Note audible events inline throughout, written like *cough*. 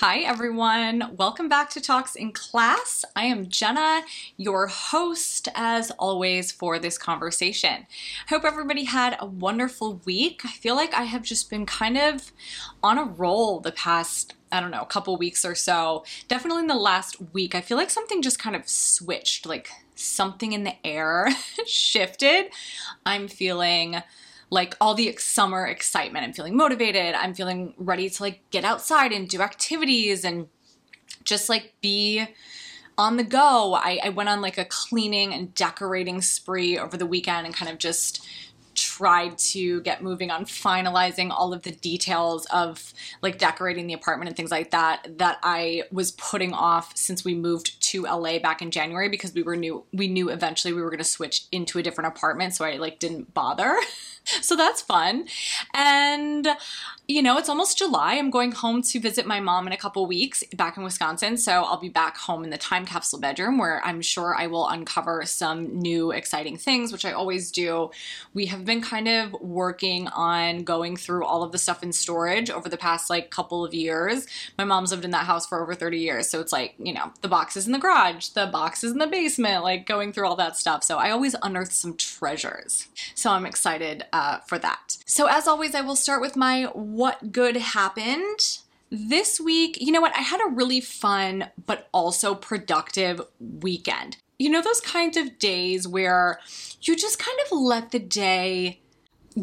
Hi, everyone. Welcome back to Talks in Class. I am Jenna, your host, as always, for this conversation. I hope everybody had a wonderful week. I feel like I have just been kind of on a roll the past, I don't know, a couple weeks or so. Definitely in the last week, I feel like something just kind of switched, like something in the air *laughs* shifted. I'm feeling like all the summer excitement. I'm feeling motivated. I'm feeling ready to like get outside and do activities and just like be on the go. I, I went on like a cleaning and decorating spree over the weekend and kind of just tried to get moving on finalizing all of the details of like decorating the apartment and things like that that I was putting off since we moved to LA back in January because we were new we knew eventually we were going to switch into a different apartment so I like didn't bother. *laughs* *laughs* so that's fun. And you know, it's almost July. I'm going home to visit my mom in a couple weeks back in Wisconsin. So I'll be back home in the time capsule bedroom where I'm sure I will uncover some new exciting things, which I always do. We have been kind of working on going through all of the stuff in storage over the past like couple of years. My mom's lived in that house for over 30 years. So it's like, you know, the boxes in the garage, the boxes in the basement, like going through all that stuff. So I always unearth some treasures. So I'm excited uh, Uh, for that. So as always, I will start with my what good happened. This week, you know what? I had a really fun but also productive weekend. You know, those kinds of days where you just kind of let the day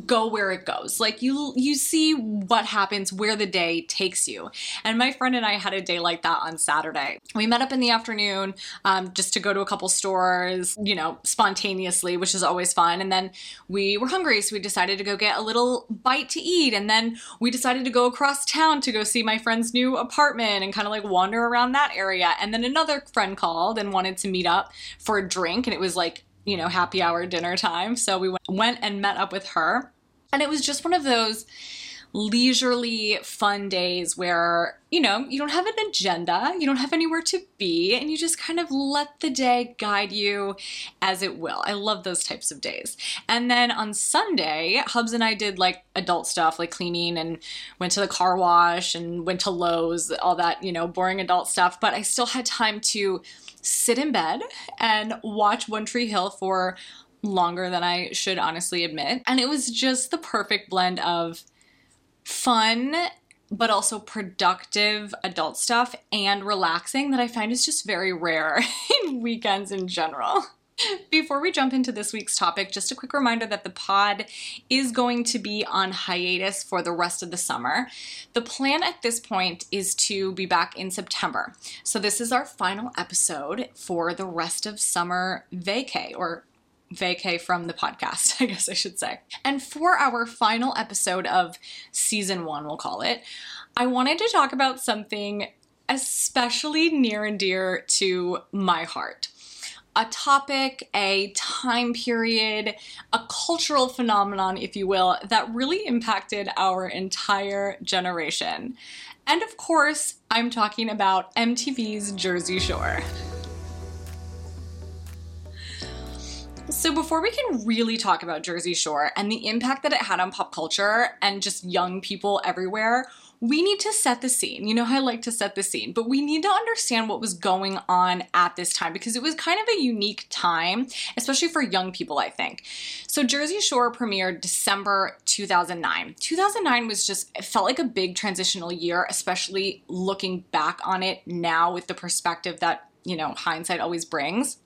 go where it goes. Like you you see what happens where the day takes you. And my friend and I had a day like that on Saturday. We met up in the afternoon um, just to go to a couple stores, you know, spontaneously, which is always fun. And then we were hungry, so we decided to go get a little bite to eat. And then we decided to go across town to go see my friend's new apartment and kind of like wander around that area. And then another friend called and wanted to meet up for a drink, and it was like you know, happy hour dinner time. So we went and met up with her. And it was just one of those leisurely, fun days where, you know, you don't have an agenda, you don't have anywhere to be, and you just kind of let the day guide you as it will. I love those types of days. And then on Sunday, Hubs and I did like adult stuff, like cleaning, and went to the car wash and went to Lowe's, all that, you know, boring adult stuff. But I still had time to sit in bed and watch One Tree Hill for longer than I should honestly admit. And it was just the perfect blend of fun but also productive adult stuff and relaxing that I find is just very rare *laughs* in weekends in general. *laughs* Before we jump into this week's topic, just a quick reminder that the pod is going to be on hiatus for the rest of the summer. The plan at this point is to be back in September. So, this is our final episode for the rest of summer vacay or vacay from the podcast, *laughs* I guess I should say. And for our final episode of season one, we'll call it, I wanted to talk about something especially near and dear to my heart a topic, a time period, a cultural phenomenon, if you will, that really impacted our entire generation. And of course, I'm talking about MTV's Jersey Shore. So, before we can really talk about Jersey Shore and the impact that it had on pop culture and just young people everywhere, we need to set the scene. You know how I like to set the scene, but we need to understand what was going on at this time because it was kind of a unique time, especially for young people, I think. So Jersey Shore premiered December 2009. 2009 was just, it felt like a big transitional year, especially looking back on it now with the perspective that, you know, hindsight always brings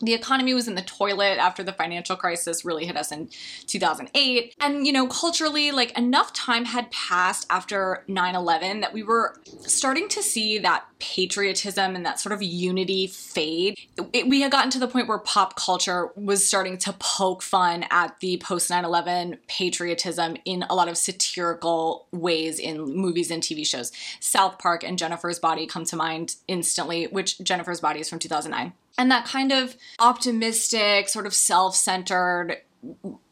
the economy was in the toilet after the financial crisis really hit us in 2008 and you know culturally like enough time had passed after 9-11 that we were starting to see that patriotism and that sort of unity fade. It, we had gotten to the point where pop culture was starting to poke fun at the post 9-11 patriotism in a lot of satirical ways in movies and tv shows. South park and jennifer's body come to mind instantly which jennifer's body is from 2009 and that kind of optimistic, sort of self centered,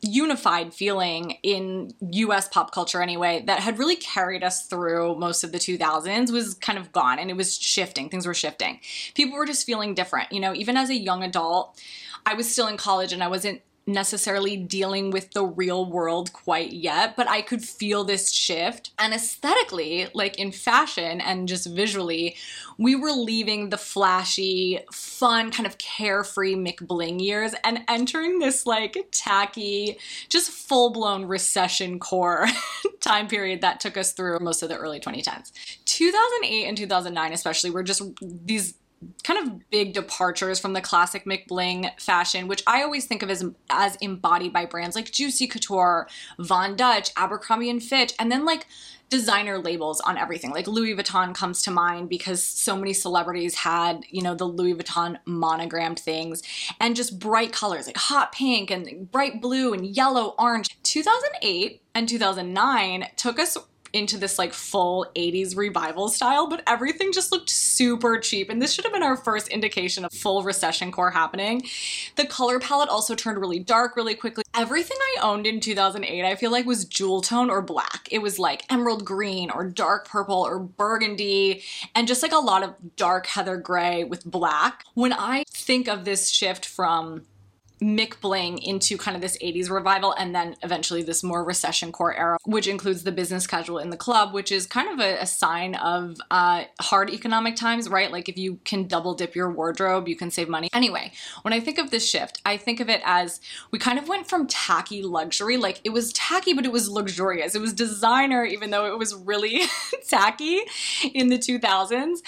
unified feeling in US pop culture anyway that had really carried us through most of the 2000s was kind of gone and it was shifting. Things were shifting. People were just feeling different. You know, even as a young adult, I was still in college and I wasn't necessarily dealing with the real world quite yet, but I could feel this shift. And aesthetically, like in fashion and just visually, we were leaving the flashy, fun, kind of carefree McBling years and entering this like tacky, just full blown recession core *laughs* time period that took us through most of the early 2010s. 2008 and 2009, especially, were just these kind of big departures from the classic McBling fashion, which I always think of as as embodied by brands like Juicy Couture, Von Dutch, Abercrombie and Fitch, and then like designer labels on everything. Like Louis Vuitton comes to mind because so many celebrities had, you know, the Louis Vuitton monogrammed things and just bright colors like hot pink and bright blue and yellow, orange. 2008 and 2009 took us into this like full 80s revival style, but everything just looked super cheap. And this should have been our first indication of full recession core happening. The color palette also turned really dark really quickly. Everything I owned in 2008, I feel like was jewel tone or black. It was like emerald green or dark purple or burgundy and just like a lot of dark heather gray with black. When I think of this shift from McBling into kind of this 80s revival and then eventually this more recession core era, which includes the business casual in the club, which is kind of a, a sign of uh, hard economic times, right? Like if you can double dip your wardrobe, you can save money. Anyway, when I think of this shift, I think of it as we kind of went from tacky luxury, like it was tacky, but it was luxurious. It was designer, even though it was really *laughs* tacky in the 2000s,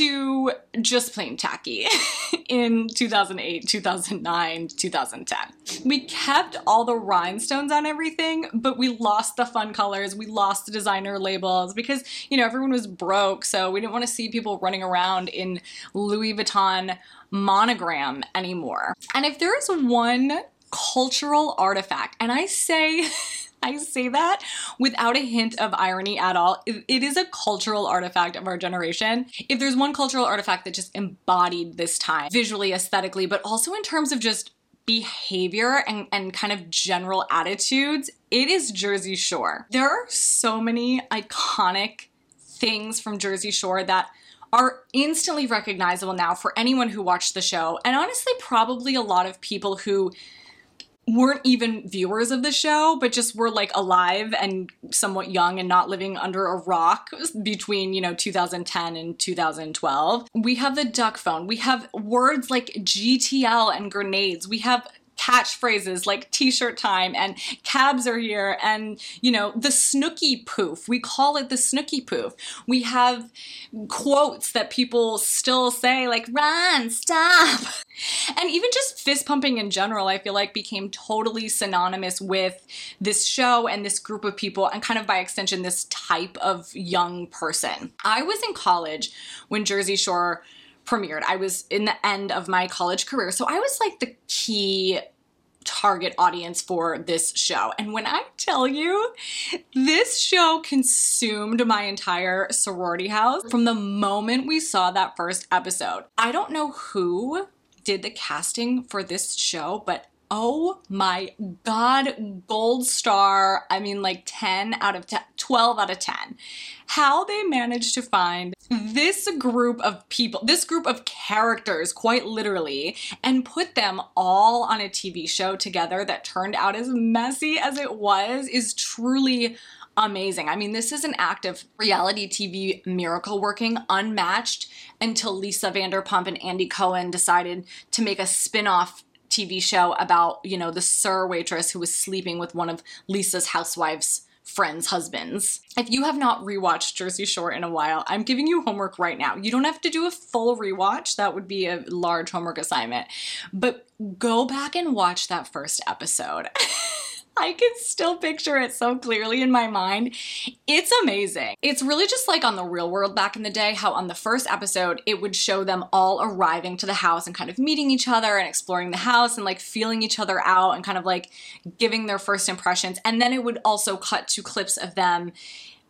to just plain tacky *laughs* in 2008, 2009, 2010. We kept all the rhinestones on everything, but we lost the fun colors, we lost the designer labels because, you know, everyone was broke, so we didn't want to see people running around in Louis Vuitton monogram anymore. And if there is one cultural artifact, and I say *laughs* I say that without a hint of irony at all. It is a cultural artifact of our generation. If there's one cultural artifact that just embodied this time, visually, aesthetically, but also in terms of just behavior and, and kind of general attitudes, it is Jersey Shore. There are so many iconic things from Jersey Shore that are instantly recognizable now for anyone who watched the show, and honestly, probably a lot of people who weren't even viewers of the show, but just were like alive and somewhat young and not living under a rock between, you know, 2010 and 2012. We have the duck phone. We have words like GTL and grenades. We have catchphrases like t-shirt time and cabs are here and you know the Snooki poof. We call it the Snooki poof. We have quotes that people still say like run stop. And even just fist pumping in general i feel like became totally synonymous with this show and this group of people and kind of by extension this type of young person. I was in college when jersey shore premiered. I was in the end of my college career. So I was like the key target audience for this show. And when I tell you, this show consumed my entire sorority house from the moment we saw that first episode. I don't know who did the casting for this show, but oh my god, gold star. I mean, like 10 out of 10, 12 out of 10. How they managed to find this group of people, this group of characters, quite literally, and put them all on a TV show together that turned out as messy as it was is truly amazing. I mean, this is an act of reality TV miracle working unmatched until Lisa Vanderpump and Andy Cohen decided to make a spin off TV show about, you know, the SUR waitress who was sleeping with one of Lisa's housewives' friends' husbands. If you have not rewatched Jersey Shore in a while, I'm giving you homework right now. You don't have to do a full rewatch, that would be a large homework assignment. But go back and watch that first episode. *laughs* *laughs* I can still picture it so clearly in my mind. It's amazing. It's really just like on the real world back in the day, how on the first episode, it would show them all arriving to the house and kind of meeting each other and exploring the house and like feeling each other out and kind of like giving their first impressions. And then it would also cut to clips of them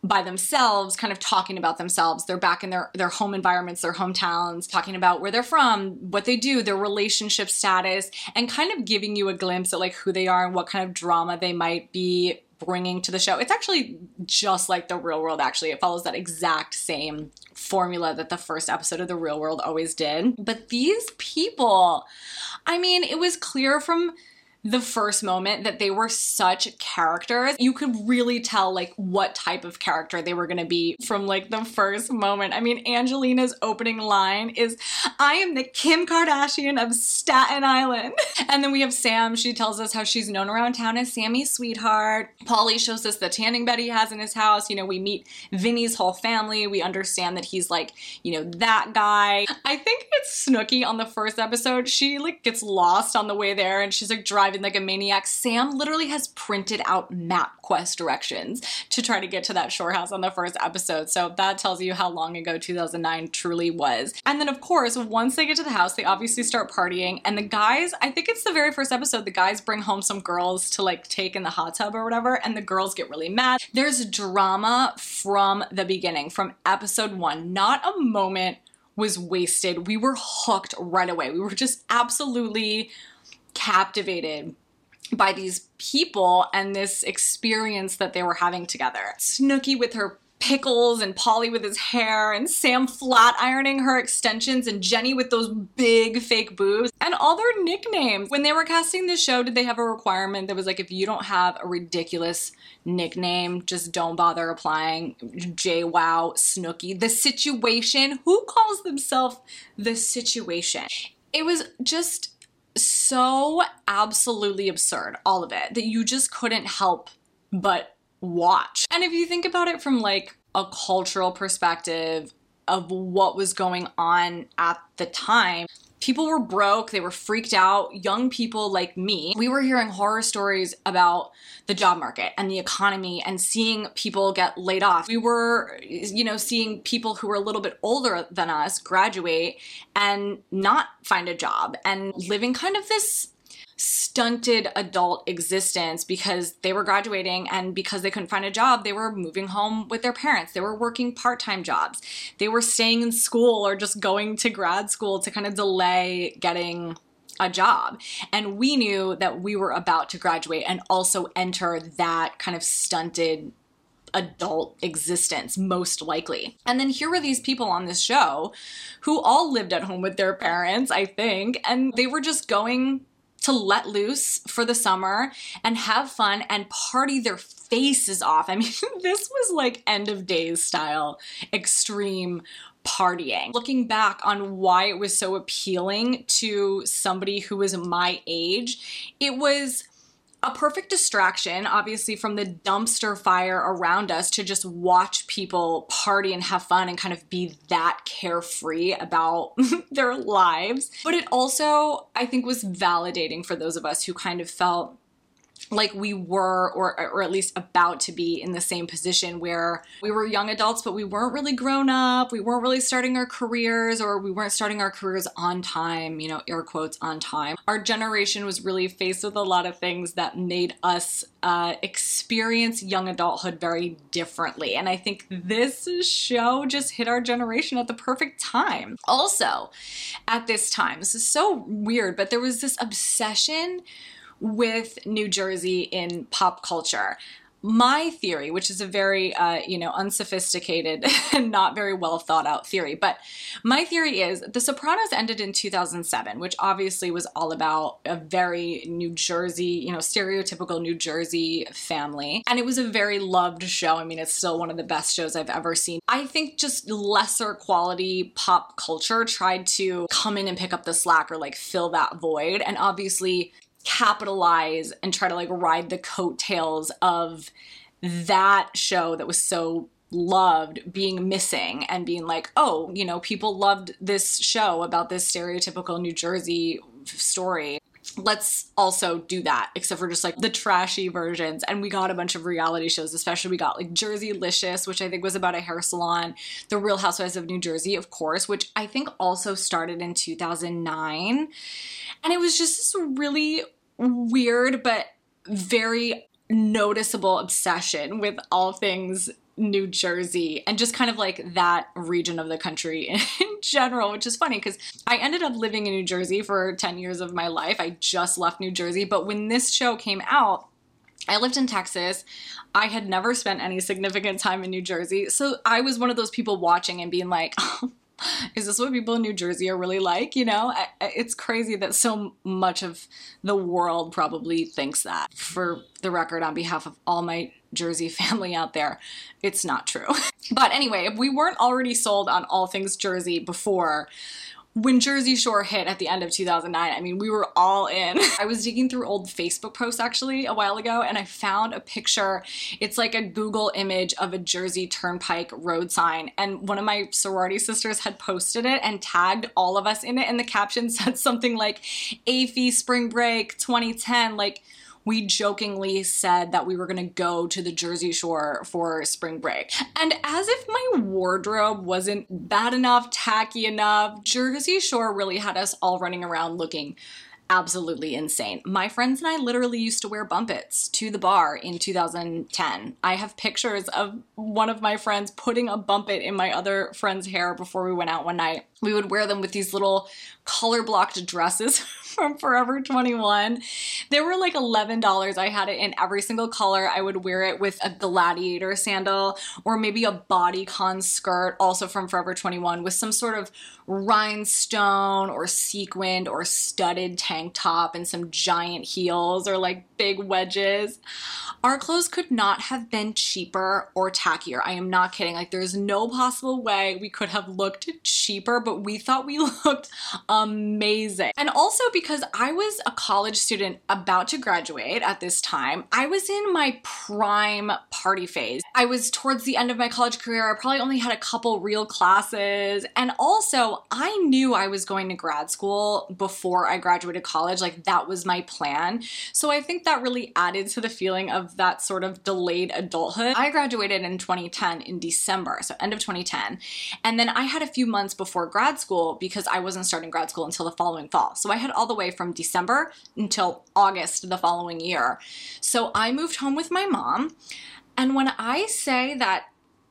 by themselves, kind of talking about themselves. They're back in their, their home environments, their hometowns, talking about where they're from, what they do, their relationship status, and kind of giving you a glimpse at like who they are and what kind of drama they might be bringing to the show. It's actually just like the real world, actually. It follows that exact same formula that the first episode of the real world always did. But these people, I mean, it was clear from the first moment that they were such characters. You could really tell like what type of character they were going to be from like the first moment. I mean, Angelina's opening line is I am the Kim Kardashian of Staten Island. *laughs* And then we have Sam, she tells us how she's known around town as Sammi's sweetheart. Pauly shows us the tanning bed he has in his house. You know, we meet Vinny's whole family. We understand that he's like, you know, that guy. I think it's Snooki on the first episode. She like gets lost on the way there and she's like driving like a maniac. Sam literally has printed out MapQuest directions to try to get to that shore house on the first episode. So that tells you how long ago 2009 truly was. And then, of course, once they get to the house, they obviously start partying. And the guys, I think it's the very first episode, the guys bring home some girls to like take in the hot tub or whatever, and the girls get really mad. There's drama from the beginning, from episode one. Not a moment was wasted. We were hooked right away. We were just absolutely captivated by these people and this experience that they were having together. Snooki with her pickles and Pauly with his hair and Sam flat ironing her extensions and Jenny with those big fake boobs and all their nicknames. When they were casting this show, did they have a requirement that was like, if you don't have a ridiculous nickname, just don't bother applying J Wow, Snooki, the situation? Who calls themselves the situation? It was just so absolutely absurd, all of it, that you just couldn't help but watch. And if you think about it from like a cultural perspective of what was going on at the time, people were broke, they were freaked out. Young people like me, we were hearing horror stories about the job market and the economy and seeing people get laid off. We were, you know, seeing people who were a little bit older than us graduate and not find a job and living kind of this stunted adult existence because they were graduating and because they couldn't find a job, they were moving home with their parents. They were working part time jobs. They were staying in school or just going to grad school to kind of delay getting a job. And we knew that we were about to graduate and also enter that kind of stunted adult existence, most likely. And then here were these people on this show who all lived at home with their parents, I think, and they were just going to let loose for the summer and have fun and party their faces off. I mean, *laughs* this was like end of days style extreme partying. Looking back on why it was so appealing to somebody who was my age, it was a perfect distraction, obviously, from the dumpster fire around us to just watch people party and have fun and kind of be that carefree about *laughs* their lives. But it also, I think, was validating for those of us who kind of felt like we were or or at least about to be in the same position where we were young adults but we weren't really grown up. We weren't really starting our careers or we weren't starting our careers on time you know air quotes on time. Our generation was really faced with a lot of things that made us uh, experience young adulthood very differently. And i think this show just hit our generation at the perfect time. Also at this time this is so weird but there was this obsession with New Jersey in pop culture. My theory, which is a very, uh, you know, unsophisticated *laughs* and not very well thought out theory, but my theory is The Sopranos ended in 2007, which obviously was all about a very New Jersey, you know, stereotypical New Jersey family. And it was a very loved show. I mean, it's still one of the best shows I've ever seen. I think just lesser quality pop culture tried to come in and pick up the slack or like fill that void. And obviously, capitalize and try to like ride the coattails of that show that was so loved being missing and being like, oh, you know, people loved this show about this stereotypical New Jersey story. Let's also do that, except for just like the trashy versions. And we got a bunch of reality shows, especially we got like Jerseylicious, which I think was about a hair salon, The Real Housewives of New Jersey, of course, which I think also started in 2009. And it was just this really weird but very noticeable obsession with all things New Jersey and just kind of like that region of the country *laughs* in general, which is funny because I ended up living in New Jersey for 10 years of my life. I just left New Jersey, but when this show came out, I lived in Texas. I had never spent any significant time in New Jersey. So I was one of those people watching and being like, *laughs* oh, *laughs* is this what people in New Jersey are really like? You know, it's crazy that so much of the world probably thinks that. For the record, on behalf of all my Jersey *laughs* family out there, it's not true. *laughs* but anyway, if we weren't already sold on all things Jersey before, when Jersey Shore hit at the end of 2009, I mean, we were all in. *laughs* I was digging through old Facebook posts actually a while ago and I found a picture. It's like a Google image of a Jersey Turnpike road sign. And one of my sorority sisters had posted it and tagged all of us in it. And the caption *laughs* said something like, AFI Spring Break 2010, like, we jokingly said that we were gonna go to the Jersey Shore for spring break. And as if my wardrobe wasn't bad enough, tacky enough, Jersey Shore really had us all running around looking absolutely insane. My friends and I literally used to wear bump its to the bar in 2010. I have pictures of one of my friends putting a bump it in my other friend's hair before we went out one night. We would wear them with these little color blocked dresses *laughs* *laughs* from Forever 21. They were like $11. I had it in every single color. I would wear it with a gladiator sandal or maybe a bodycon skirt, also from Forever 21, with some sort of rhinestone or sequined or studded tank top and some giant heels or like big wedges. Our clothes could not have been cheaper or tackier. I am not kidding. Like, there's no possible way we could have looked cheaper, but we thought we *laughs* looked amazing. And also because I was a college student about to graduate at this time, I was in my prime party phase. I was towards the end of my college career. I probably only had a couple real classes. And also, I knew I was going to grad school before I graduated college. Like, that was my plan. So I think that that really added to the feeling of that sort of delayed adulthood. I graduated in 2010 in December, so end of 2010. And then I had a few months before grad school because I wasn't starting grad school until the following fall. So I had all the way from December until August the following year. So I moved home with my mom. And when I say that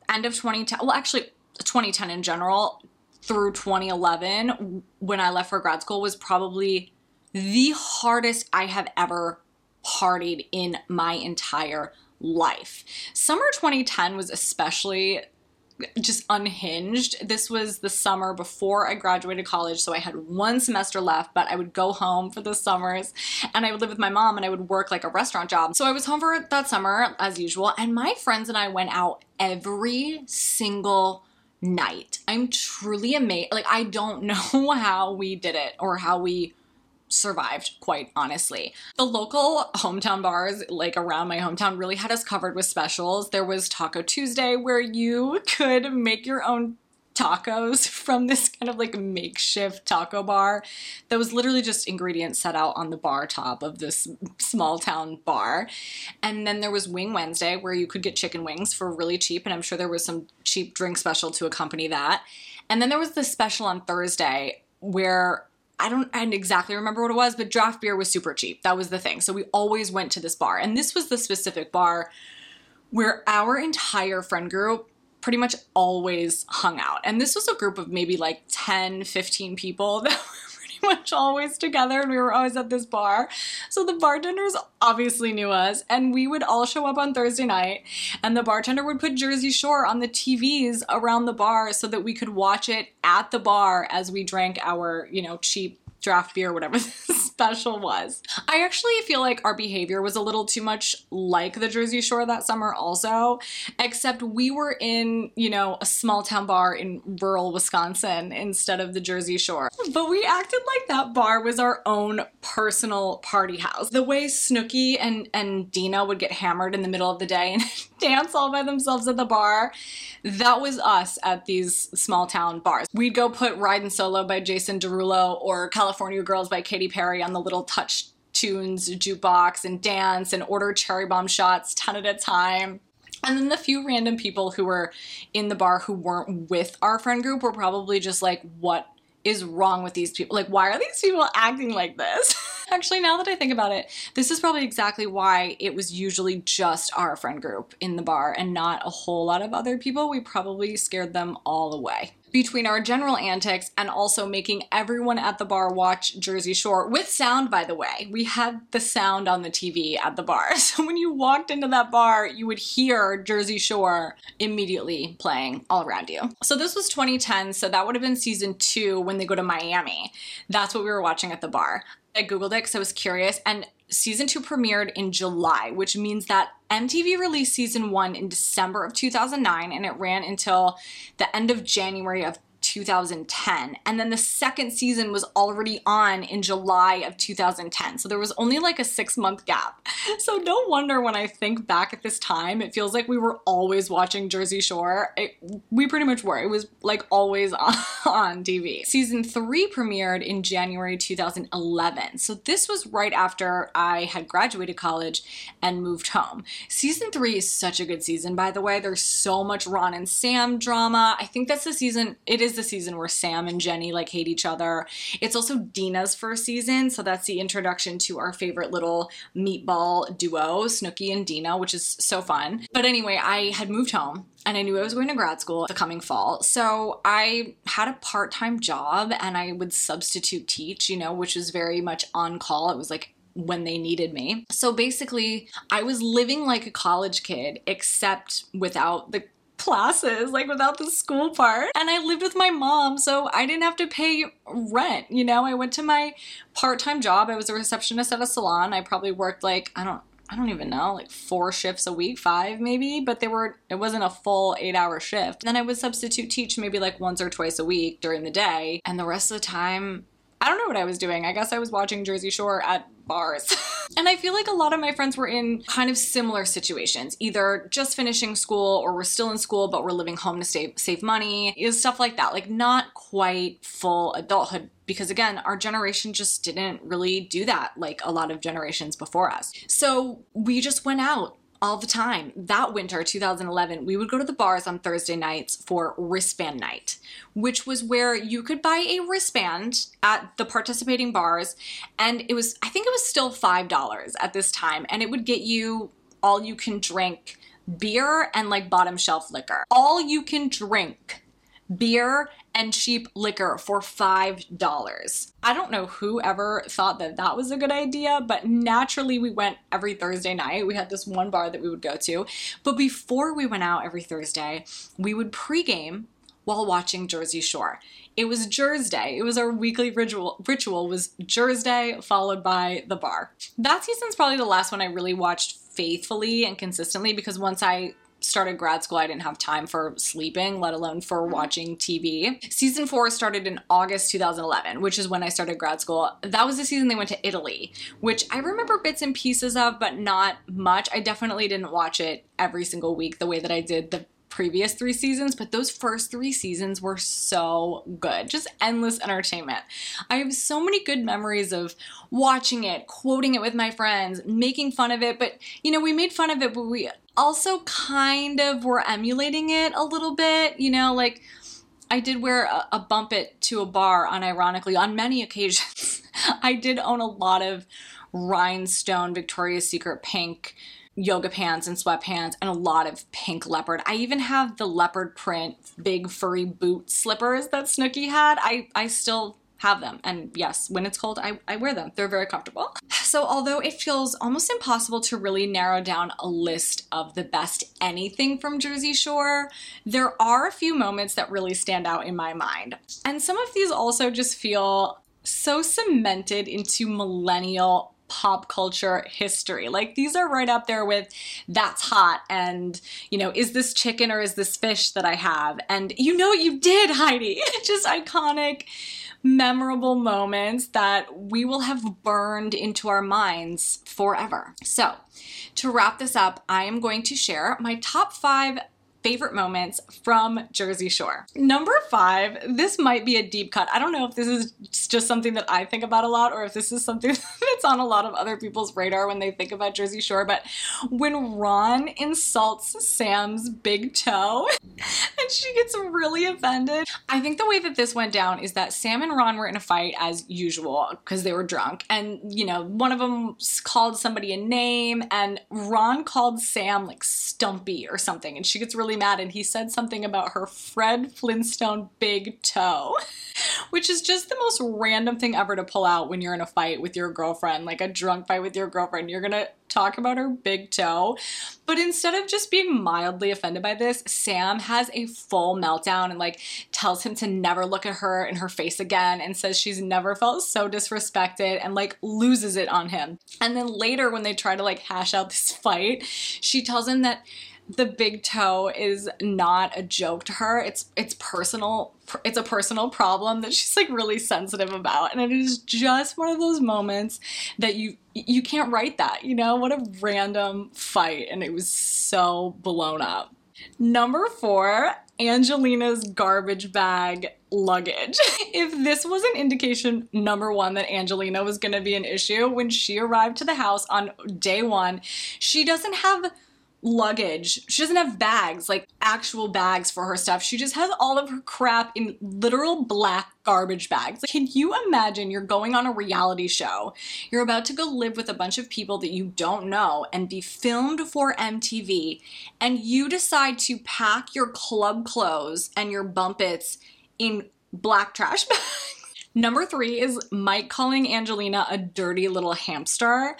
end of 2010, well, actually, 2010 in general, through 2011, when I left for grad school, was probably the hardest I have ever partied in my entire life. Summer 2010 was especially just unhinged. This was the summer before I graduated college, so I had one semester left, but I would go home for the summers and I would live with my mom and I would work like a restaurant job. So I was home for that summer as usual, and my friends and I went out every single night. I'm truly amazed. Like, I don't *laughs* know how we did it or how we survived, quite honestly. The local hometown bars, like around my hometown, really had us covered with specials. There was Taco Tuesday, where you could make your own tacos *laughs* from this kind of like makeshift taco bar that was literally just ingredients set out on the bar top of this small town bar. And then there was Wing Wednesday where you could get chicken wings for really cheap and I'm sure there was some cheap drink special to accompany that. And then there was the special on Thursday where I don't I exactly remember what it was, but draft beer was super cheap. That was the thing. So we always went to this bar. And this was the specific bar where our entire friend group pretty much always hung out. And this was a group of maybe like 10, 15 people *laughs* that *laughs* much always together and we were always at this bar. So the bartenders obviously knew us and we would all show up on Thursday night and the bartender would put Jersey Shore on the TVs around the bar so that we could watch it at the bar as we drank our, you know, cheap draft beer, whatever *laughs* the special was. I actually feel like our behavior was a little too much like the Jersey Shore that summer, also, except we were in, you know, a small town bar in rural Wisconsin instead of the Jersey Shore. But we acted like that bar was our own personal party house. The way Snooki and, and Deena would get hammered in the middle of the day and *laughs* dance all by themselves at the bar, that was us at these small town bars. We'd go put Riding Solo by Jason Derulo or California Girls by Katy Perry on the little touch tunes jukebox and dance and order cherry bomb shots 10 at a time. And then the few random people who were in the bar who weren't with our friend group were probably just like, what is wrong with these people? Like, why are these people acting like this? *laughs* Actually, now that I think about it, this is probably exactly why it was usually just our friend group in the bar and not a whole lot of other people. We probably scared them all away. Between our general antics and also making everyone at the bar watch Jersey Shore with sound, by the way. We had the sound on the TV at the bar. *laughs* So when you walked into that bar, you would hear Jersey Shore immediately playing all around you. So this was 2010, so that would have been season two when they go to Miami. That's what we were watching at the bar. I Googled it because I was curious, and season two premiered in July, which means that MTV released season one in December of 2009 and it ran until the end of January of 2010. And then the second season was already on in July of 2010. So there was only like a six month gap. *laughs* So no wonder when I think back at this time, it feels like we were always watching Jersey Shore. It, we pretty much were. It was like always *laughs* on, on TV. Season three premiered in January 2011. So this was right after I had graduated college and moved home. Season three is such a good season, by the way. There's so much Ron and Sam drama. I think that's the season, it is the season where Sam and Jenny like hate each other. It's also Deena's first season, so that's the introduction to our favorite little meatball duo, Snooki and Dina, which is so fun. But anyway, I had moved home and I knew I was going to grad school the coming fall. So I had a part time job and I would substitute teach, you know, which was very much on call. It was like when they needed me. So basically, I was living like a college kid, except without the classes, like without the school part. And I lived with my mom, so I didn't have to pay rent. You know, I went to my part time job. I was a receptionist at a salon. I probably worked like, I don't, I don't even know, like four shifts a week, five maybe, but they were, it wasn't a full eight hour shift. Then I would substitute teach maybe like once or twice a week during the day. And the rest of the time, I don't know what I was doing. I guess I was watching Jersey Shore at bars. *laughs* and I feel like a lot of my friends were in kind of similar situations, either just finishing school or we're still in school but we're living home to save save money, is stuff like that. Like not quite full adulthood because again, our generation just didn't really do that like a lot of generations before us. So we just went out all the time. That winter, 2011, we would go to the bars on Thursday nights for wristband night, which was where you could buy a wristband at the participating bars. And it was, I think it was still $5 at this time. And it would get you all you can drink beer and like bottom shelf liquor. All you can drink beer and cheap liquor for $5. I don't know who ever thought that that was a good idea, but naturally we went every Thursday night. We had this one bar that we would go to. But before we went out every Thursday, we would pregame while watching Jersey Shore. It was Jersey. It was our weekly ritual. Ritual was Jersey followed by the bar. That season's probably the last one I really watched faithfully and consistently because once I started grad school, I didn't have time for sleeping, let alone for mm-hmm. watching TV. Season four started in August 2011, which is when I started grad school. That was the season they went to Italy, which I remember bits and pieces of, but not much. I definitely didn't watch it every single week the way that I did the previous three seasons, but those first three seasons were so good. Just endless entertainment. I have so many good memories of watching it, quoting it with my friends, making fun of it, but you know, we made fun of it, but we also kind of were emulating it a little bit, you know, like I did wear a, a bump it to a bar unironically on many occasions. *laughs* I did own a lot of rhinestone Victoria's Secret pink yoga pants and sweatpants and a lot of pink leopard. I even have the leopard print big furry boot slippers that Snooki had. I, I still have them. And yes, when it's cold, I, I wear them. They're very comfortable. So, although it feels almost impossible to really narrow down a list of the best anything from Jersey Shore, there are a few moments that really stand out in my mind. And some of these also just feel so cemented into millennial pop culture history. Like these are right up there with that's hot and, you know, is this chicken or is this fish that I have? And you know what you did, Heidi. *laughs* Just iconic memorable moments that we will have burned into our minds forever. So, to wrap this up, I am going to share my top five favorite moments from Jersey Shore. Number five, this might be a deep cut. I don't know if this is just something that I think about a lot or if this is something *laughs* that's on a lot of other people's radar when they think about Jersey Shore, but when Ron insults Sam's big toe *laughs* and she gets really offended, I think the way that this went down is that Sam and Ron were in a fight as usual because they were drunk. And, you know, one of them called somebody a name and Ron called Sam like Stumpy or something and she gets really really mad and he said something about her Fred Flintstone big toe, *laughs* which is just the most random thing ever to pull out when you're in a fight with your girlfriend, like a drunk fight with your girlfriend. You're gonna talk about her big toe. But instead of just being mildly offended by this, Sam has a full meltdown and like tells him to never look at her in her face again and says she's never felt so disrespected and like loses it on him. And then later when they try to like hash out this fight, she tells him that the big toe is not a joke to her. It's it's personal. It's a personal problem that she's like really sensitive about, and it is just one of those moments that you you can't write that. You know what a random fight, and it was so blown up. Number four, Angelina's garbage bag luggage. *laughs* if this was an indication, number one, that Angelina was going to be an issue, when she arrived to the house on day one, she doesn't have luggage. She doesn't have bags, like actual bags for her stuff. She just has all of her crap in literal black garbage bags. Like, can you imagine you're going on a reality show? You're about to go live with a bunch of people that you don't know and be filmed for MTV, and you decide to pack your club clothes and your bump its in black trash *laughs* bags. Number three is Mike calling Angelina a dirty little hamster.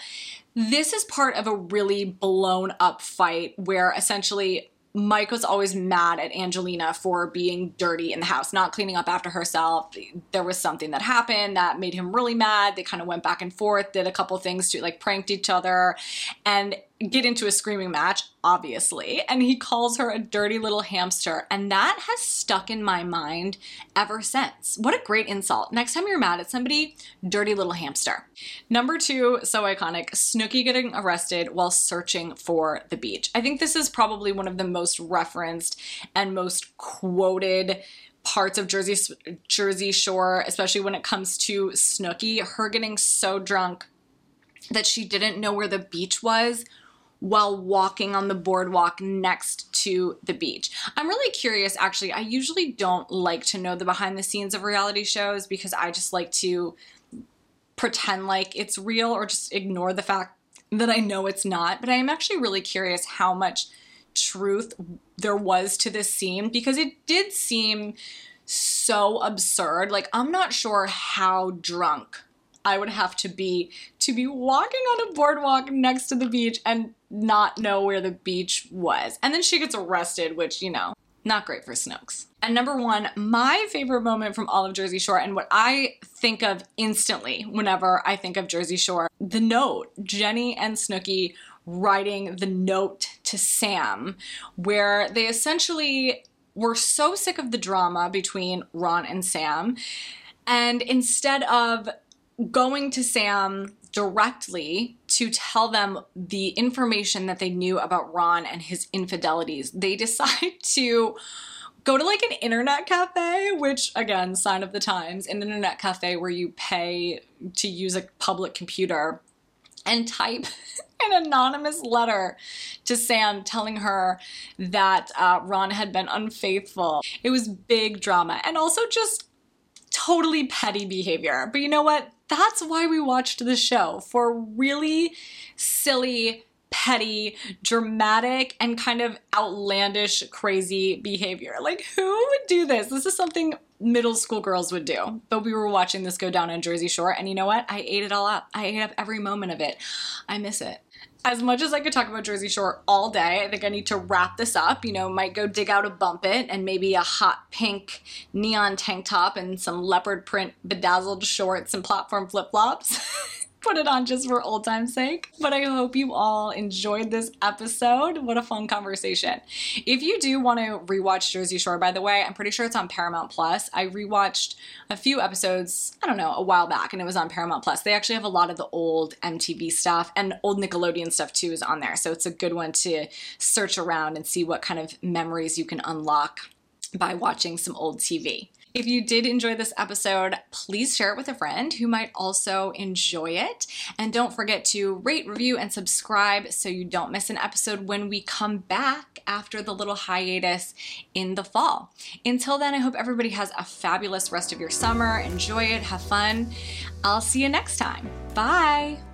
This is part of a really blown up fight where essentially Mike was always mad at Angelina for being dirty in the house, not cleaning up after herself. There was something that happened that made him really mad. They kind of went back and forth, did a couple things to like pranked each other. And get into a screaming match, obviously, and he calls her a dirty little hamster. And that has stuck in my mind ever since. What a great insult. Next time you're mad at somebody, dirty little hamster. Number two, so iconic, Snooki getting arrested while searching for the beach. I think this is probably one of the most referenced and most quoted parts of Jersey Jersey Shore, especially when it comes to Snooki, her getting so drunk that she didn't know where the beach was while walking on the boardwalk next to the beach. I'm really curious, actually. I usually don't like to know the behind the scenes of reality shows because I just like to pretend like it's real or just ignore the fact that I know it's not. But I am actually really curious how much truth there was to this scene because it did seem so absurd. Like, I'm not sure how drunk I would have to be to be walking on a boardwalk next to the beach and not know where the beach was. And then she gets arrested, which, you know, not great for Snooks. And number one, my favorite moment from all of Jersey Shore, and what I think of instantly whenever I think of Jersey Shore, the note, Jenny and Snooki writing the note to Sam, where they essentially were so sick of the drama between Ron and Sam. And instead of going to Sam directly to tell them the information that they knew about Ron and his infidelities. They *laughs* decide to go to like an internet cafe, which again, sign of the times, an internet cafe where you pay to use a public computer and type *laughs* an anonymous letter to Sam telling her that uh, Ron had been unfaithful. It was big drama and also just totally petty behavior. But you know what? That's why we watched the show for really silly, petty, dramatic, and kind of outlandish, crazy behavior. Like, who would do this? This is something middle school girls would do. But we were watching this go down on Jersey Shore, and you know what? I ate it all up. I ate up every moment of it. I miss it as much as I could talk about Jersey Shore all day, I think I need to wrap this up. You know, might go dig out a bump it and maybe a hot pink neon tank top and some leopard print bedazzled shorts and platform flip flops. *laughs* put it on just for old time's sake. But I hope you all enjoyed this episode. What a fun conversation. If you do want to rewatch Jersey Shore, by the way, I'm pretty sure it's on Paramount Plus. I rewatched a few episodes, I don't know, a while back, and it was on Paramount Plus. They actually have a lot of the old MTV stuff and old Nickelodeon stuff too is on there. So it's a good one to search around and see what kind of memories you can unlock by watching some old TV. If you did enjoy this episode, please share it with a friend who might also enjoy it. And don't forget to rate, review, and subscribe so you don't miss an episode when we come back after the little hiatus in the fall. Until then, I hope everybody has a fabulous rest of your summer. Enjoy it, have fun. I'll see you next time. Bye.